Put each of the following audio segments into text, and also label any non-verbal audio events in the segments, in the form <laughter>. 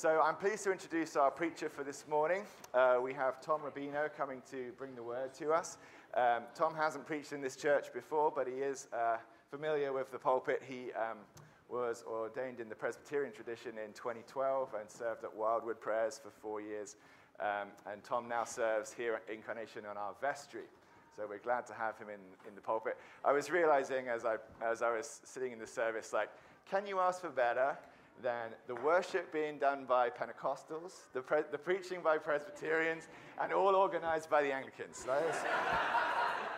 So I'm pleased to introduce our preacher for this morning. Uh, we have Tom Rubino coming to bring the word to us. Um, Tom hasn't preached in this church before, but he is uh, familiar with the pulpit. He um, was ordained in the Presbyterian tradition in 2012 and served at Wildwood Prayers for four years. Um, and Tom now serves here at Incarnation on our vestry. So we're glad to have him in, in the pulpit. I was realizing as I, as I was sitting in the service, like, can you ask for better? Than the worship being done by Pentecostals, the, pre- the preaching by Presbyterians, and all organized by the Anglicans.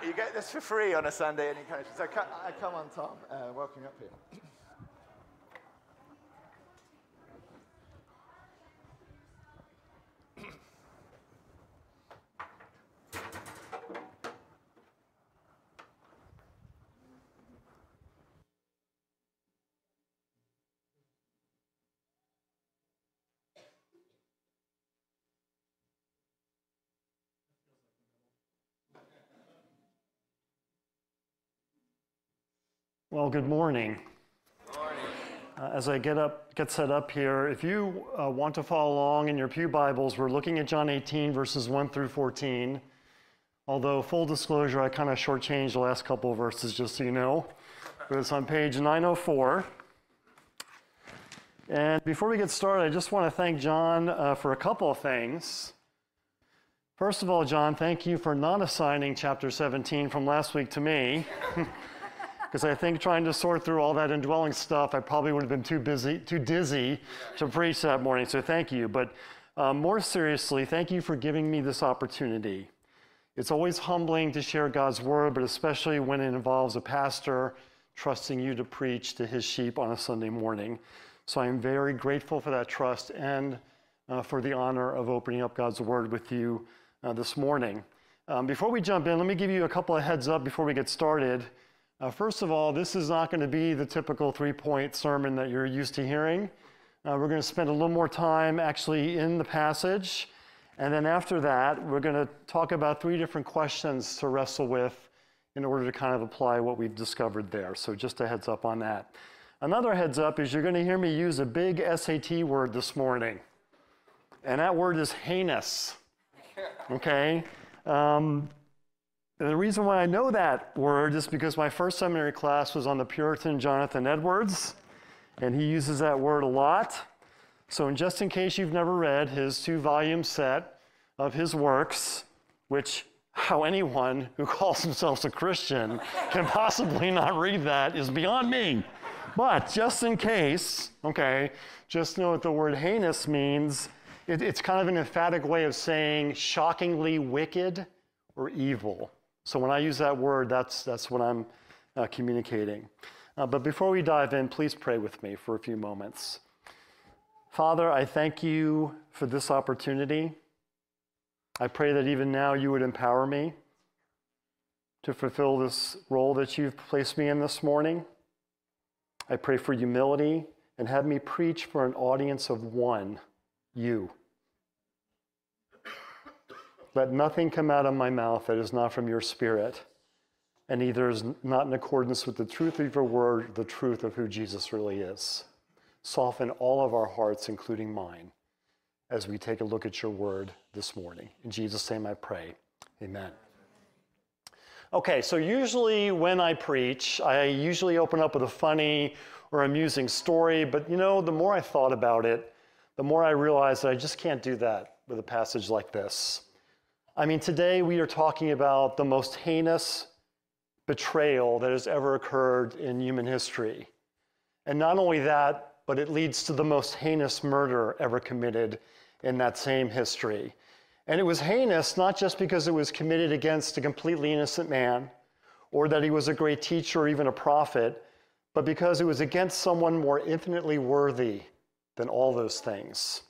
you get this for free on a Sunday in Incarnation. So come, uh, come on, Tom. Uh, welcome up here. Well, good morning. Uh, as I get up, get set up here, if you uh, want to follow along in your pew Bibles, we're looking at John 18 verses 1 through 14. Although full disclosure, I kind of shortchanged the last couple of verses, just so you know. But it's on page 904. And before we get started, I just want to thank John uh, for a couple of things. First of all, John, thank you for not assigning chapter 17 from last week to me. <laughs> because I think trying to sort through all that indwelling stuff, I probably would have been too busy, too dizzy to preach that morning. So thank you. But um, more seriously, thank you for giving me this opportunity. It's always humbling to share God's word, but especially when it involves a pastor trusting you to preach to his sheep on a Sunday morning. So I'm very grateful for that trust and uh, for the honor of opening up God's word with you uh, this morning. Um, before we jump in, let me give you a couple of heads up before we get started. Uh, first of all, this is not going to be the typical three point sermon that you're used to hearing. Uh, we're going to spend a little more time actually in the passage. And then after that, we're going to talk about three different questions to wrestle with in order to kind of apply what we've discovered there. So just a heads up on that. Another heads up is you're going to hear me use a big SAT word this morning. And that word is heinous. Okay? Um, and the reason why I know that word is because my first seminary class was on the Puritan Jonathan Edwards, and he uses that word a lot. So, in just in case you've never read his two volume set of his works, which how anyone who <laughs> calls themselves a Christian can possibly not read that is beyond me. But just in case, okay, just know what the word heinous means. It, it's kind of an emphatic way of saying shockingly wicked or evil. So when I use that word, that's, that's what I'm uh, communicating. Uh, but before we dive in, please pray with me for a few moments. Father, I thank you for this opportunity. I pray that even now you would empower me to fulfill this role that you've placed me in this morning. I pray for humility and have me preach for an audience of one, you. Let nothing come out of my mouth that is not from your spirit, and either is not in accordance with the truth of your word, the truth of who Jesus really is. Soften all of our hearts, including mine, as we take a look at your word this morning. In Jesus' name I pray. Amen. Okay, so usually when I preach, I usually open up with a funny or amusing story, but you know, the more I thought about it, the more I realized that I just can't do that with a passage like this. I mean, today we are talking about the most heinous betrayal that has ever occurred in human history. And not only that, but it leads to the most heinous murder ever committed in that same history. And it was heinous not just because it was committed against a completely innocent man or that he was a great teacher or even a prophet, but because it was against someone more infinitely worthy than all those things.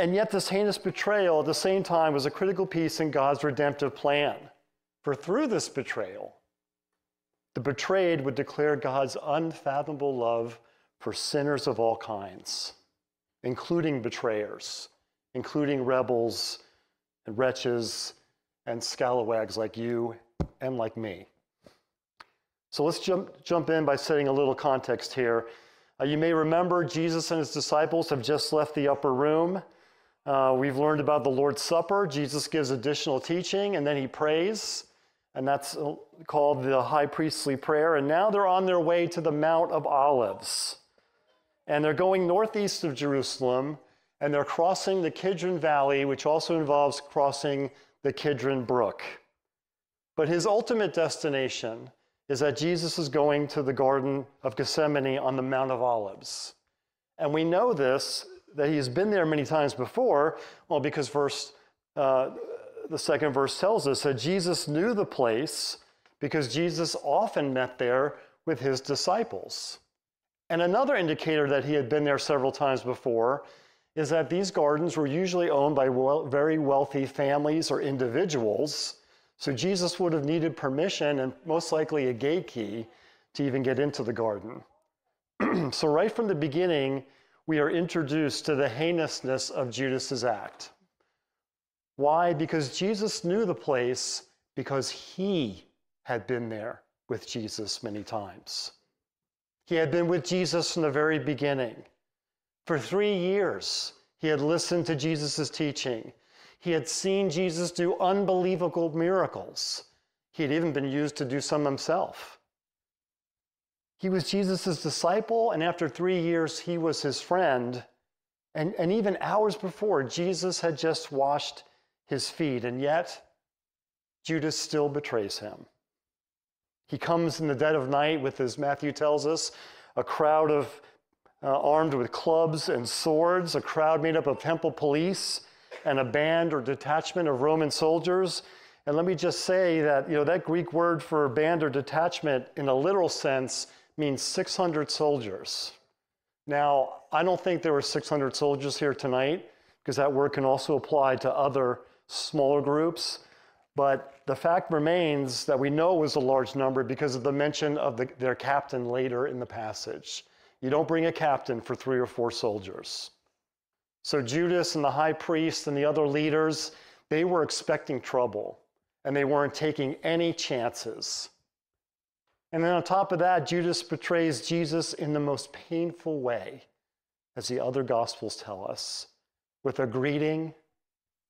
And yet, this heinous betrayal at the same time was a critical piece in God's redemptive plan. For through this betrayal, the betrayed would declare God's unfathomable love for sinners of all kinds, including betrayers, including rebels and wretches and scalawags like you and like me. So let's jump, jump in by setting a little context here. Uh, you may remember Jesus and his disciples have just left the upper room. Uh, we've learned about the Lord's Supper. Jesus gives additional teaching and then he prays, and that's uh, called the high priestly prayer. And now they're on their way to the Mount of Olives. And they're going northeast of Jerusalem and they're crossing the Kidron Valley, which also involves crossing the Kidron Brook. But his ultimate destination is that Jesus is going to the Garden of Gethsemane on the Mount of Olives. And we know this, that he's been there many times before, well, because verse, uh, the second verse tells us that Jesus knew the place because Jesus often met there with his disciples. And another indicator that he had been there several times before is that these gardens were usually owned by well, very wealthy families or individuals. So Jesus would have needed permission and most likely a gate key to even get into the garden. <clears throat> so, right from the beginning, we are introduced to the heinousness of Judas's act. Why? Because Jesus knew the place because he had been there with Jesus many times. He had been with Jesus from the very beginning. For three years, he had listened to Jesus' teaching. He had seen Jesus do unbelievable miracles. He had even been used to do some himself. He was Jesus' disciple, and after three years, he was his friend. And, and even hours before, Jesus had just washed his feet, and yet Judas still betrays him. He comes in the dead of night with, as Matthew tells us, a crowd of uh, armed with clubs and swords, a crowd made up of temple police and a band or detachment of Roman soldiers. And let me just say that you know that Greek word for band or detachment in a literal sense means 600 soldiers. Now, I don't think there were 600 soldiers here tonight because that word can also apply to other smaller groups. But the fact remains that we know it was a large number because of the mention of the, their captain later in the passage. You don't bring a captain for three or four soldiers. So Judas and the high priest and the other leaders, they were expecting trouble and they weren't taking any chances. And then on top of that, Judas betrays Jesus in the most painful way, as the other gospels tell us, with a greeting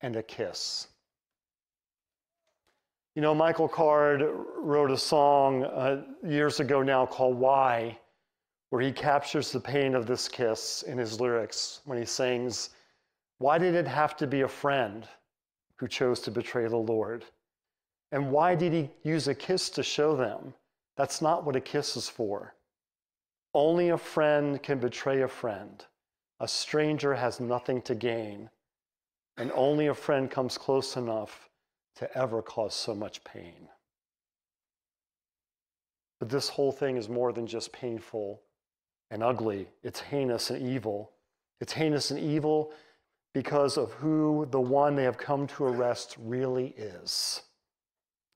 and a kiss. You know, Michael Card wrote a song uh, years ago now called Why, where he captures the pain of this kiss in his lyrics when he sings, Why did it have to be a friend who chose to betray the Lord? And why did he use a kiss to show them? That's not what a kiss is for. Only a friend can betray a friend. A stranger has nothing to gain. And only a friend comes close enough to ever cause so much pain. But this whole thing is more than just painful and ugly, it's heinous and evil. It's heinous and evil because of who the one they have come to arrest really is.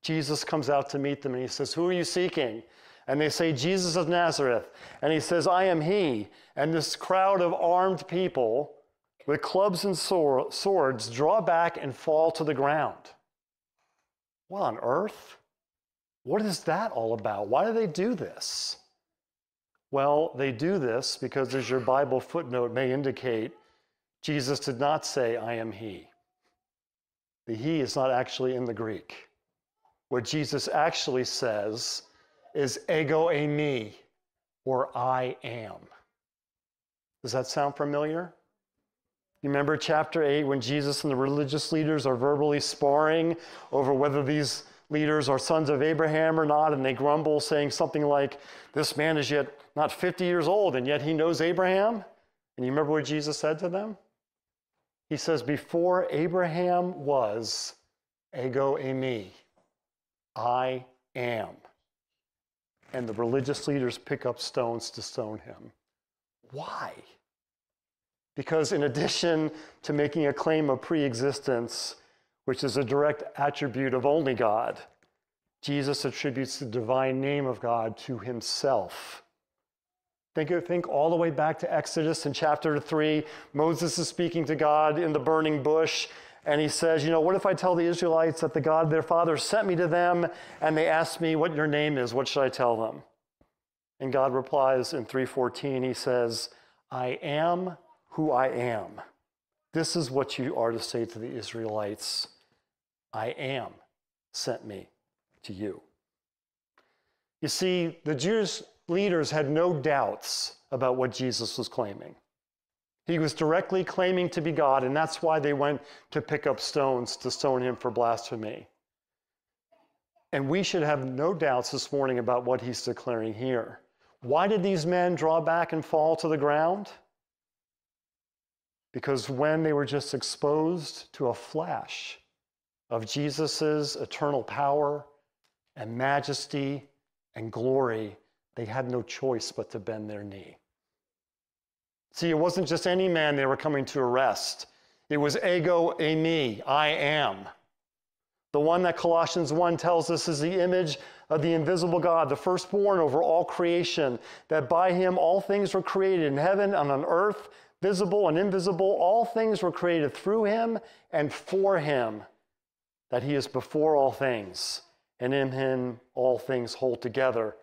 Jesus comes out to meet them and he says, Who are you seeking? And they say, Jesus of Nazareth. And he says, I am he. And this crowd of armed people with clubs and swords draw back and fall to the ground. What on earth? What is that all about? Why do they do this? Well, they do this because, as your Bible footnote may indicate, Jesus did not say, I am He. The He is not actually in the Greek. What Jesus actually says is ego eimi, or I am. Does that sound familiar? You remember chapter 8 when Jesus and the religious leaders are verbally sparring over whether these leaders are sons of Abraham or not, and they grumble, saying something like, This man is yet not 50 years old, and yet he knows Abraham? And you remember what Jesus said to them? He says, Before Abraham was, ego eimi, I am. And the religious leaders pick up stones to stone him. Why? Because in addition to making a claim of pre-existence, which is a direct attribute of only God, Jesus attributes the divine name of God to himself. Think, think all the way back to Exodus in chapter 3. Moses is speaking to God in the burning bush, and he says, You know, what if I tell the Israelites that the God their father sent me to them, and they ask me what your name is? What should I tell them? And God replies in 3:14 he says, "I am who I am." This is what you are to say to the Israelites. I am sent me to you. You see, the Jewish leaders had no doubts about what Jesus was claiming. He was directly claiming to be God, and that's why they went to pick up stones to stone him for blasphemy. And we should have no doubts this morning about what he's declaring here. Why did these men draw back and fall to the ground? Because when they were just exposed to a flash of Jesus' eternal power and majesty and glory, they had no choice but to bend their knee. See, it wasn't just any man they were coming to arrest. It was ego eimi, I am. The one that Colossians 1 tells us is the image of the invisible God, the firstborn over all creation, that by him all things were created in heaven and on earth, visible and invisible. All things were created through him and for him, that he is before all things, and in him all things hold together.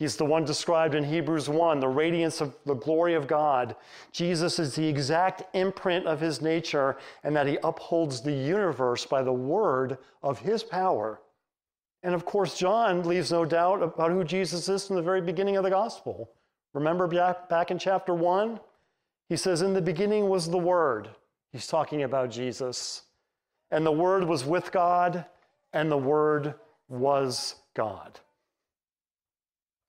He's the one described in Hebrews 1, the radiance of the glory of God. Jesus is the exact imprint of his nature, and that he upholds the universe by the word of his power. And of course, John leaves no doubt about who Jesus is from the very beginning of the gospel. Remember back, back in chapter 1? He says, In the beginning was the Word. He's talking about Jesus. And the Word was with God, and the Word was God.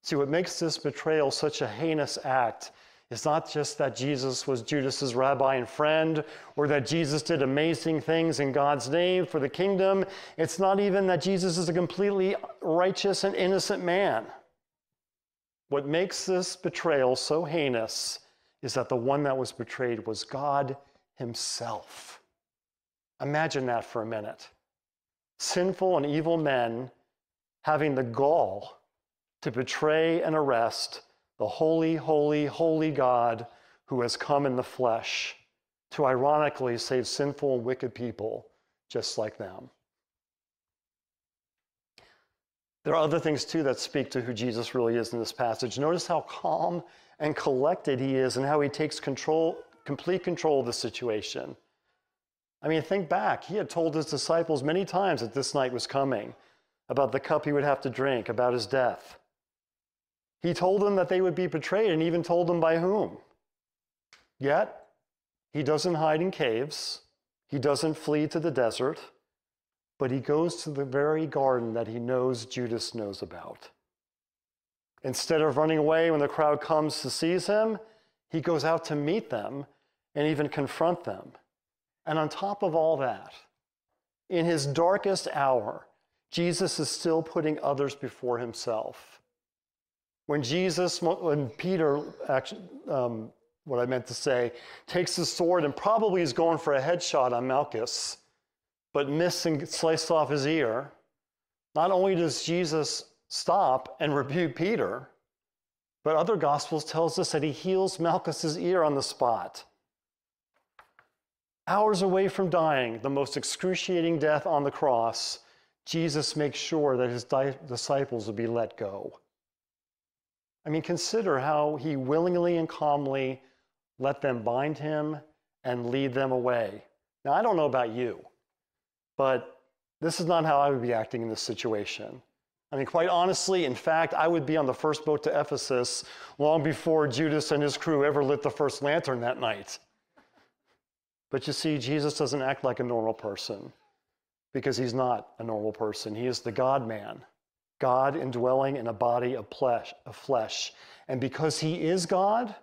See, what makes this betrayal such a heinous act is not just that Jesus was Judas's rabbi and friend, or that Jesus did amazing things in God's name for the kingdom. It's not even that Jesus is a completely righteous and innocent man. What makes this betrayal so heinous is that the one that was betrayed was God Himself. Imagine that for a minute. Sinful and evil men having the gall to betray and arrest the holy, holy, holy God who has come in the flesh to ironically save sinful and wicked people just like them. There are other things too that speak to who Jesus really is in this passage. Notice how calm and collected he is and how he takes control, complete control of the situation. I mean, think back. He had told his disciples many times that this night was coming, about the cup he would have to drink, about his death. He told them that they would be betrayed and even told them by whom. Yet, he doesn't hide in caves, he doesn't flee to the desert, but he goes to the very garden that he knows Judas knows about. Instead of running away when the crowd comes to seize him, he goes out to meet them and even confront them. And on top of all that, in his darkest hour, Jesus is still putting others before himself. When Jesus, when Peter, actually, um, what I meant to say, takes his sword and probably is going for a headshot on Malchus, but missed and sliced off his ear, not only does Jesus stop and rebuke Peter, but other gospels tells us that he heals Malchus's ear on the spot. Hours away from dying, the most excruciating death on the cross, Jesus makes sure that his disciples will be let go. I mean, consider how he willingly and calmly let them bind him and lead them away. Now, I don't know about you, but this is not how I would be acting in this situation. I mean, quite honestly, in fact, I would be on the first boat to Ephesus long before Judas and his crew ever lit the first lantern that night. But you see, Jesus doesn't act like a normal person because he's not a normal person. He is the God man. God indwelling in a body of flesh. And because he is God,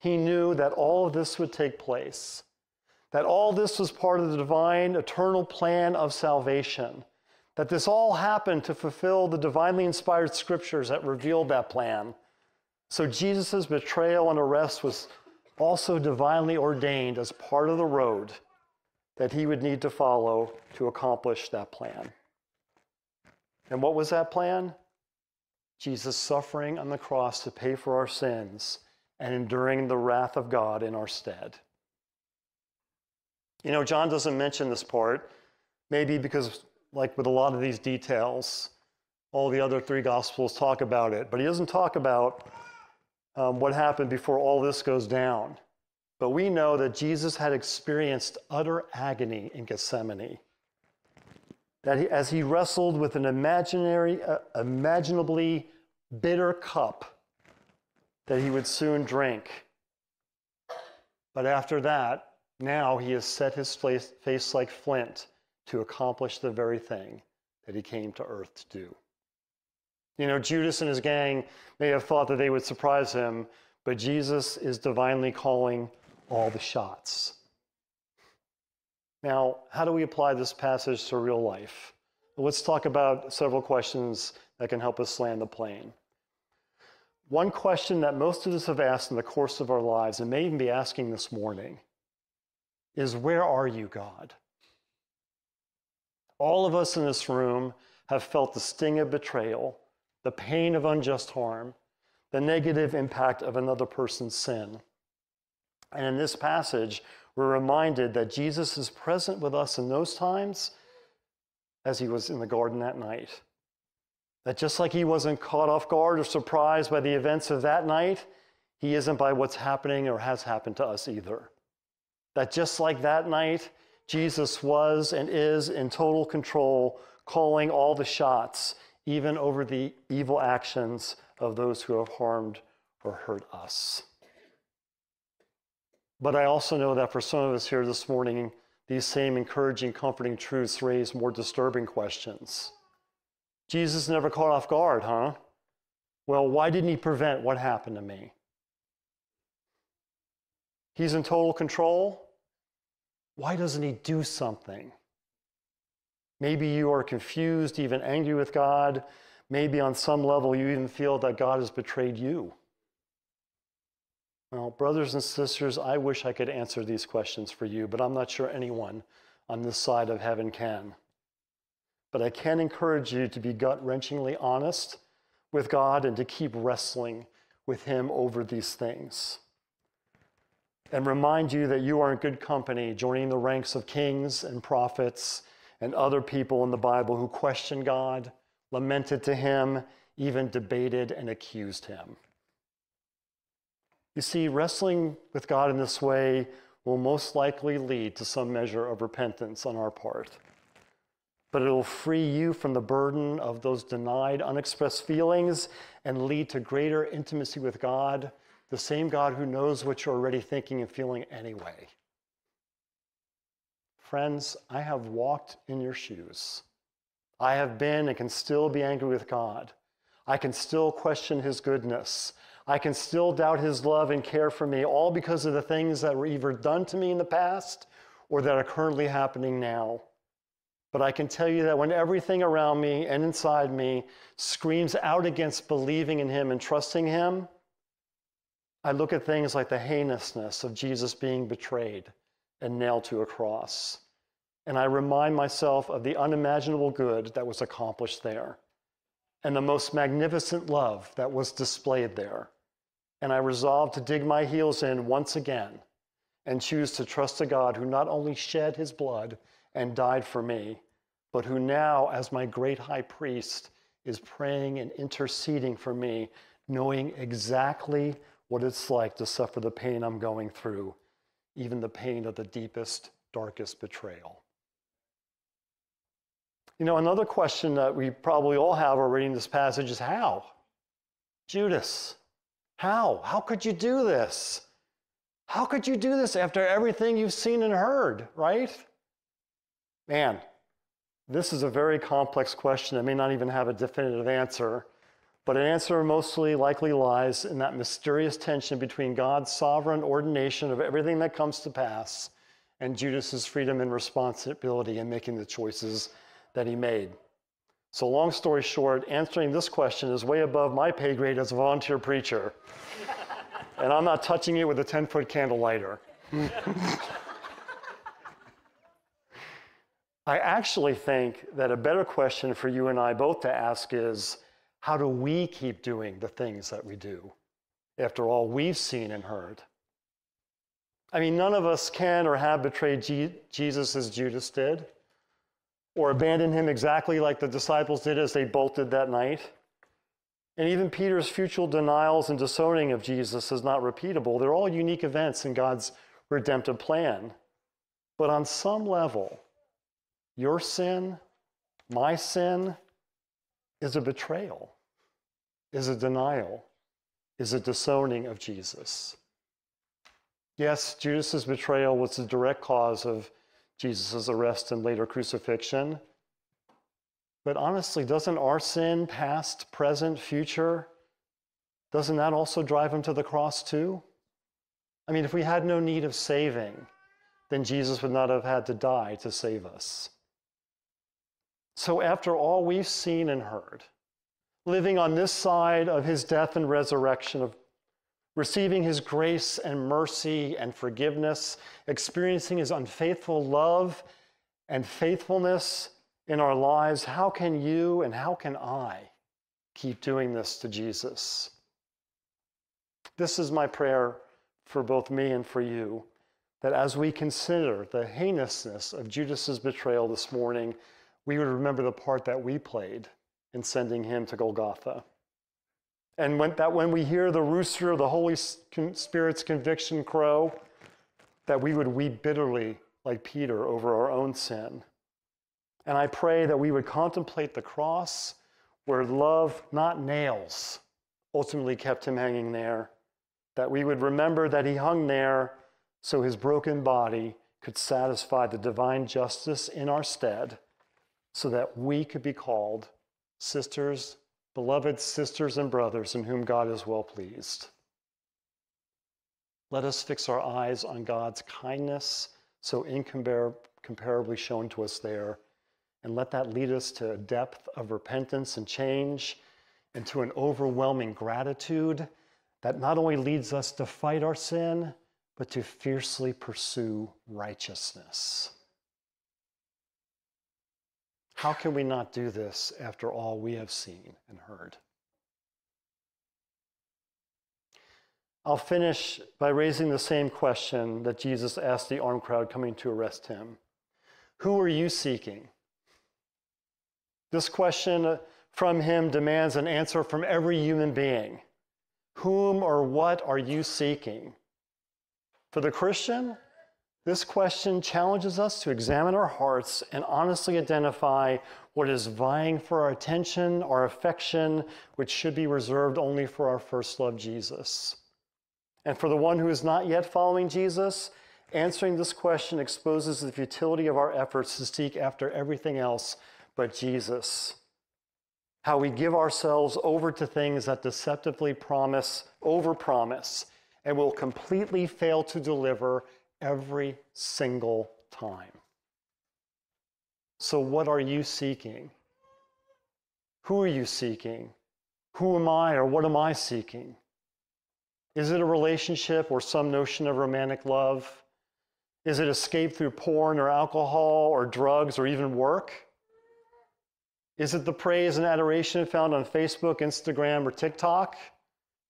he knew that all of this would take place, that all this was part of the divine, eternal plan of salvation, that this all happened to fulfill the divinely inspired scriptures that revealed that plan. So Jesus' betrayal and arrest was also divinely ordained as part of the road that he would need to follow to accomplish that plan. And what was that plan? Jesus suffering on the cross to pay for our sins and enduring the wrath of God in our stead. You know, John doesn't mention this part, maybe because, like with a lot of these details, All the other three Gospels talk about it, but he doesn't talk about um, what happened before all this goes down. But we know that Jesus had experienced utter agony in Gethsemane. That he, as he wrestled with an imaginary, uh, imaginably bitter cup that he would soon drink. But after that, now he has set his face, face like flint to accomplish the very thing that he came to earth to do. You know, Judas and his gang may have thought that they would surprise him, but Jesus is divinely calling all the shots. Now, how do we apply this passage to real life? Let's talk about several questions that can help us land the plane. One question that most of us have asked in the course of our lives, and may even be asking this morning, is Where are you, God? All of us in this room have felt the sting of betrayal, the pain of unjust harm, the negative impact of another person's sin. And in this passage, we're reminded that Jesus is present with us in those times as he was in the garden that night. That just like he wasn't caught off guard or surprised by the events of that night, he isn't by what's happening or has happened to us either. That just like that night, Jesus was and is in total control, calling all the shots, even over the evil actions of those who have harmed or hurt us. But I also know that for some of us here this morning, these same encouraging, comforting truths raise more disturbing questions. Jesus never caught off guard, huh? Well, why didn't he prevent what happened to me? He's in total control why doesn't he do something? Maybe you are confused, even angry with God. Maybe on some level you even feel that God has betrayed you. Well, brothers and sisters, I wish I could answer these questions for you, but I'm not sure anyone on this side of heaven can. But I can encourage you to be gut wrenchingly honest with God and to keep wrestling with Him over these things and remind you that you are in good company, joining the ranks of kings and prophets and other people in the Bible who questioned God, lamented to Him, even debated and accused Him. You see, wrestling with God in this way will most likely lead to some measure of repentance on our part. But it will free you from the burden of those denied, unexpressed feelings and lead to greater intimacy with God the same God who knows what you're already thinking and feeling anyway. Friends, I have walked in your shoes. I have been and can still be angry with God. I can still question his goodness. I can still doubt his love and care for me, all because of the things that were either done to me in the past or that are currently happening now. But I can tell you that when everything around me and inside me screams out against believing in him and trusting him, I look at things like the heinousness of Jesus being betrayed and nailed to a cross. And I remind myself of the unimaginable good that was accomplished there and the most magnificent love that was displayed there. And I resolved to dig my heels in once again and choose to trust a God who not only shed his blood and died for me, but who now, as my great high priest, is praying and interceding for me, knowing exactly what it's like to suffer the pain I'm going through, even the pain of the deepest, darkest betrayal. You know, another question that we probably all have while reading this passage is how? Judas, how? How could you do this? How could you do this after everything you've seen and heard, right? Man, this is a very complex question. I may not even have a definitive answer. But an answer mostly likely lies in that mysterious tension between God's sovereign ordination of everything that comes to pass and Judas's freedom and responsibility in making the choices that he made. So, long story short, answering this question is way above my pay grade as a volunteer preacher. <laughs> and I'm not touching it with a 10 foot candle lighter. <laughs> I actually think that a better question for you and I both to ask is how do we keep doing the things that we do after all we've seen and heard? I mean, none of us can or have betrayed Jesus as Judas did. Or abandon him exactly like the disciples did as they bolted that night. And even Peter's future denials and disowning of Jesus is not repeatable. They're all unique events in God's redemptive plan. But on some level, your sin, my sin, is a betrayal, is a denial, is a disowning of Jesus. Yes, Judas's betrayal was the direct cause of Jesus' arrest and later crucifixion. But honestly, doesn't our sin, past, present, future, doesn't that also drive him to the cross too? I mean, if we had no need of saving, then Jesus would not have had to die to save us. So, after all we've seen and heard, living on this side of his death and resurrection, of receiving his grace and mercy and forgiveness, experiencing his unfaithful love and faithfulness in our lives, how can you and how can I keep doing this to Jesus? This is my prayer for both me and for you that as we consider the heinousness of Judas's betrayal this morning, we would remember the part that we played in sending him to Golgotha. And when, that when we hear the rooster of the Holy Spirit's conviction crow, that we would weep bitterly like Peter over our own sin. And I pray that we would contemplate the cross where love, not nails, ultimately kept him hanging there. That we would remember that he hung there so his broken body could satisfy the divine justice in our stead, so that we could be called sisters beloved sisters and brothers in whom God is well pleased. Let us fix our eyes on God's kindness, so incomparably shown to us there, and let that lead us to a depth of repentance and change, and to an overwhelming gratitude that not only leads us to fight our sin, but to fiercely pursue righteousness. How can we not do this after all we have seen and heard? I'll finish by raising the same question that Jesus asked the armed crowd coming to arrest him Who are you seeking? This question from him demands an answer from every human being. Whom or what are you seeking? For the Christian, this question challenges us to examine our hearts and honestly identify what is vying for our attention, our affection, which should be reserved only for our first love, Jesus. And for the one who is not yet following Jesus, answering this question exposes the futility of our efforts to seek after everything else but Jesus. How we give ourselves over to things that deceptively promise, overpromise, and will completely fail to deliver every single time. So, what are you seeking? Who are you seeking? Who am I or what am I seeking? Is it a relationship or some notion of romantic love? Is it escape through porn or alcohol or drugs or even work? Is it the praise and adoration found on Facebook, Instagram, or TikTok?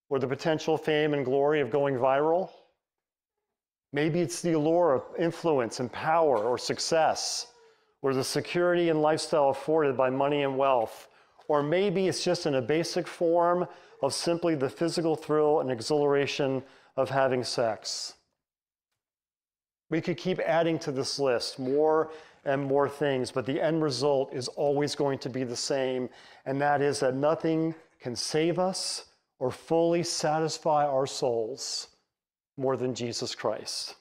Or the potential fame and glory of going viral? Maybe it's the allure of influence and power or success, or the security and lifestyle afforded by money and wealth. Or maybe it's just in a basic form of simply the physical thrill and exhilaration of having sex. We could keep adding to this list more and more things, but the end result is always going to be the same, and that is that nothing can save us or fully satisfy our souls more than Jesus Christ.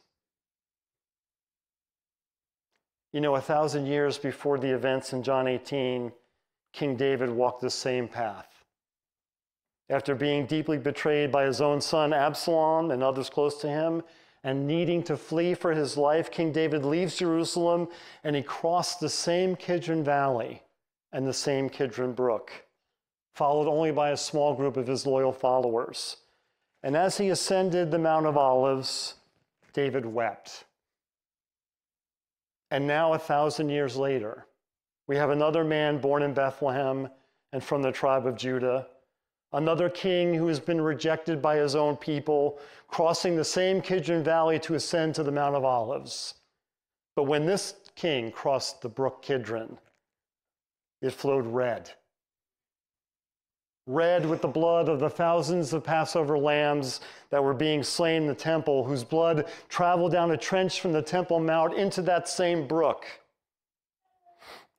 You know, a thousand years before the events in John 18, King David walked the same path. After being deeply betrayed by his own son Absalom and others close to him, and needing to flee for his life, King David leaves Jerusalem and he crossed the same Kidron Valley and the same Kidron Brook, followed only by a small group of his loyal followers. And as he ascended the Mount of Olives, David wept. And now, a thousand years later, we have another man born in Bethlehem and from the tribe of Judah, another king who has been rejected by his own people, crossing the same Kidron Valley to ascend to the Mount of Olives. But when this king crossed the brook Kidron, it flowed red. Red with the blood of the thousands of Passover lambs that were being slain in the temple, whose blood traveled down a trench from the Temple Mount into that same brook.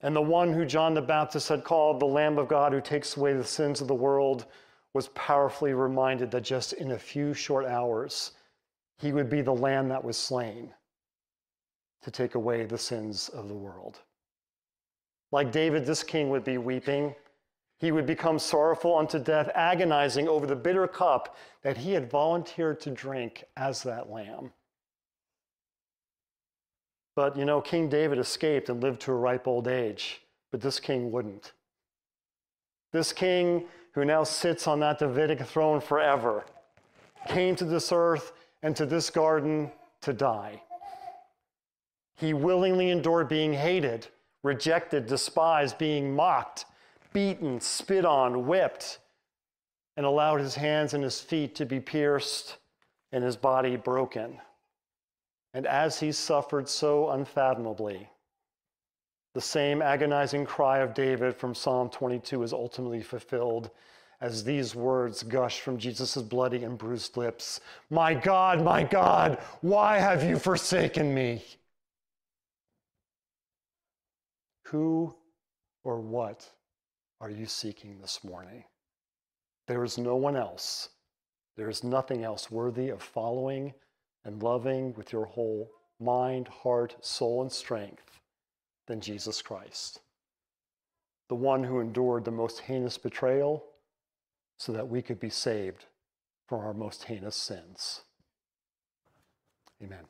And the one who John the Baptist had called the Lamb of God who takes away the sins of the world was powerfully reminded that just in a few short hours, he would be the lamb that was slain to take away the sins of the world. Like David, this king would be weeping. He would become sorrowful unto death, agonizing over the bitter cup that he had volunteered to drink as that lamb. But you know, King David escaped and lived to a ripe old age, but this king wouldn't. This king, who now sits on that Davidic throne forever, came to this earth and to this garden to die. He willingly endured being hated, rejected, despised, being mocked, beaten, spit on, whipped, and allowed his hands and his feet to be pierced and his body broken. And as he suffered so unfathomably, the same agonizing cry of David from Psalm 22 is ultimately fulfilled as these words gush from Jesus' bloody and bruised lips My God, my God, why have you forsaken me? Who or what are you seeking this morning? There is no one else. There is nothing else worthy of following and loving with your whole mind, heart, soul, and strength than Jesus Christ, the one who endured the most heinous betrayal so that we could be saved from our most heinous sins. Amen.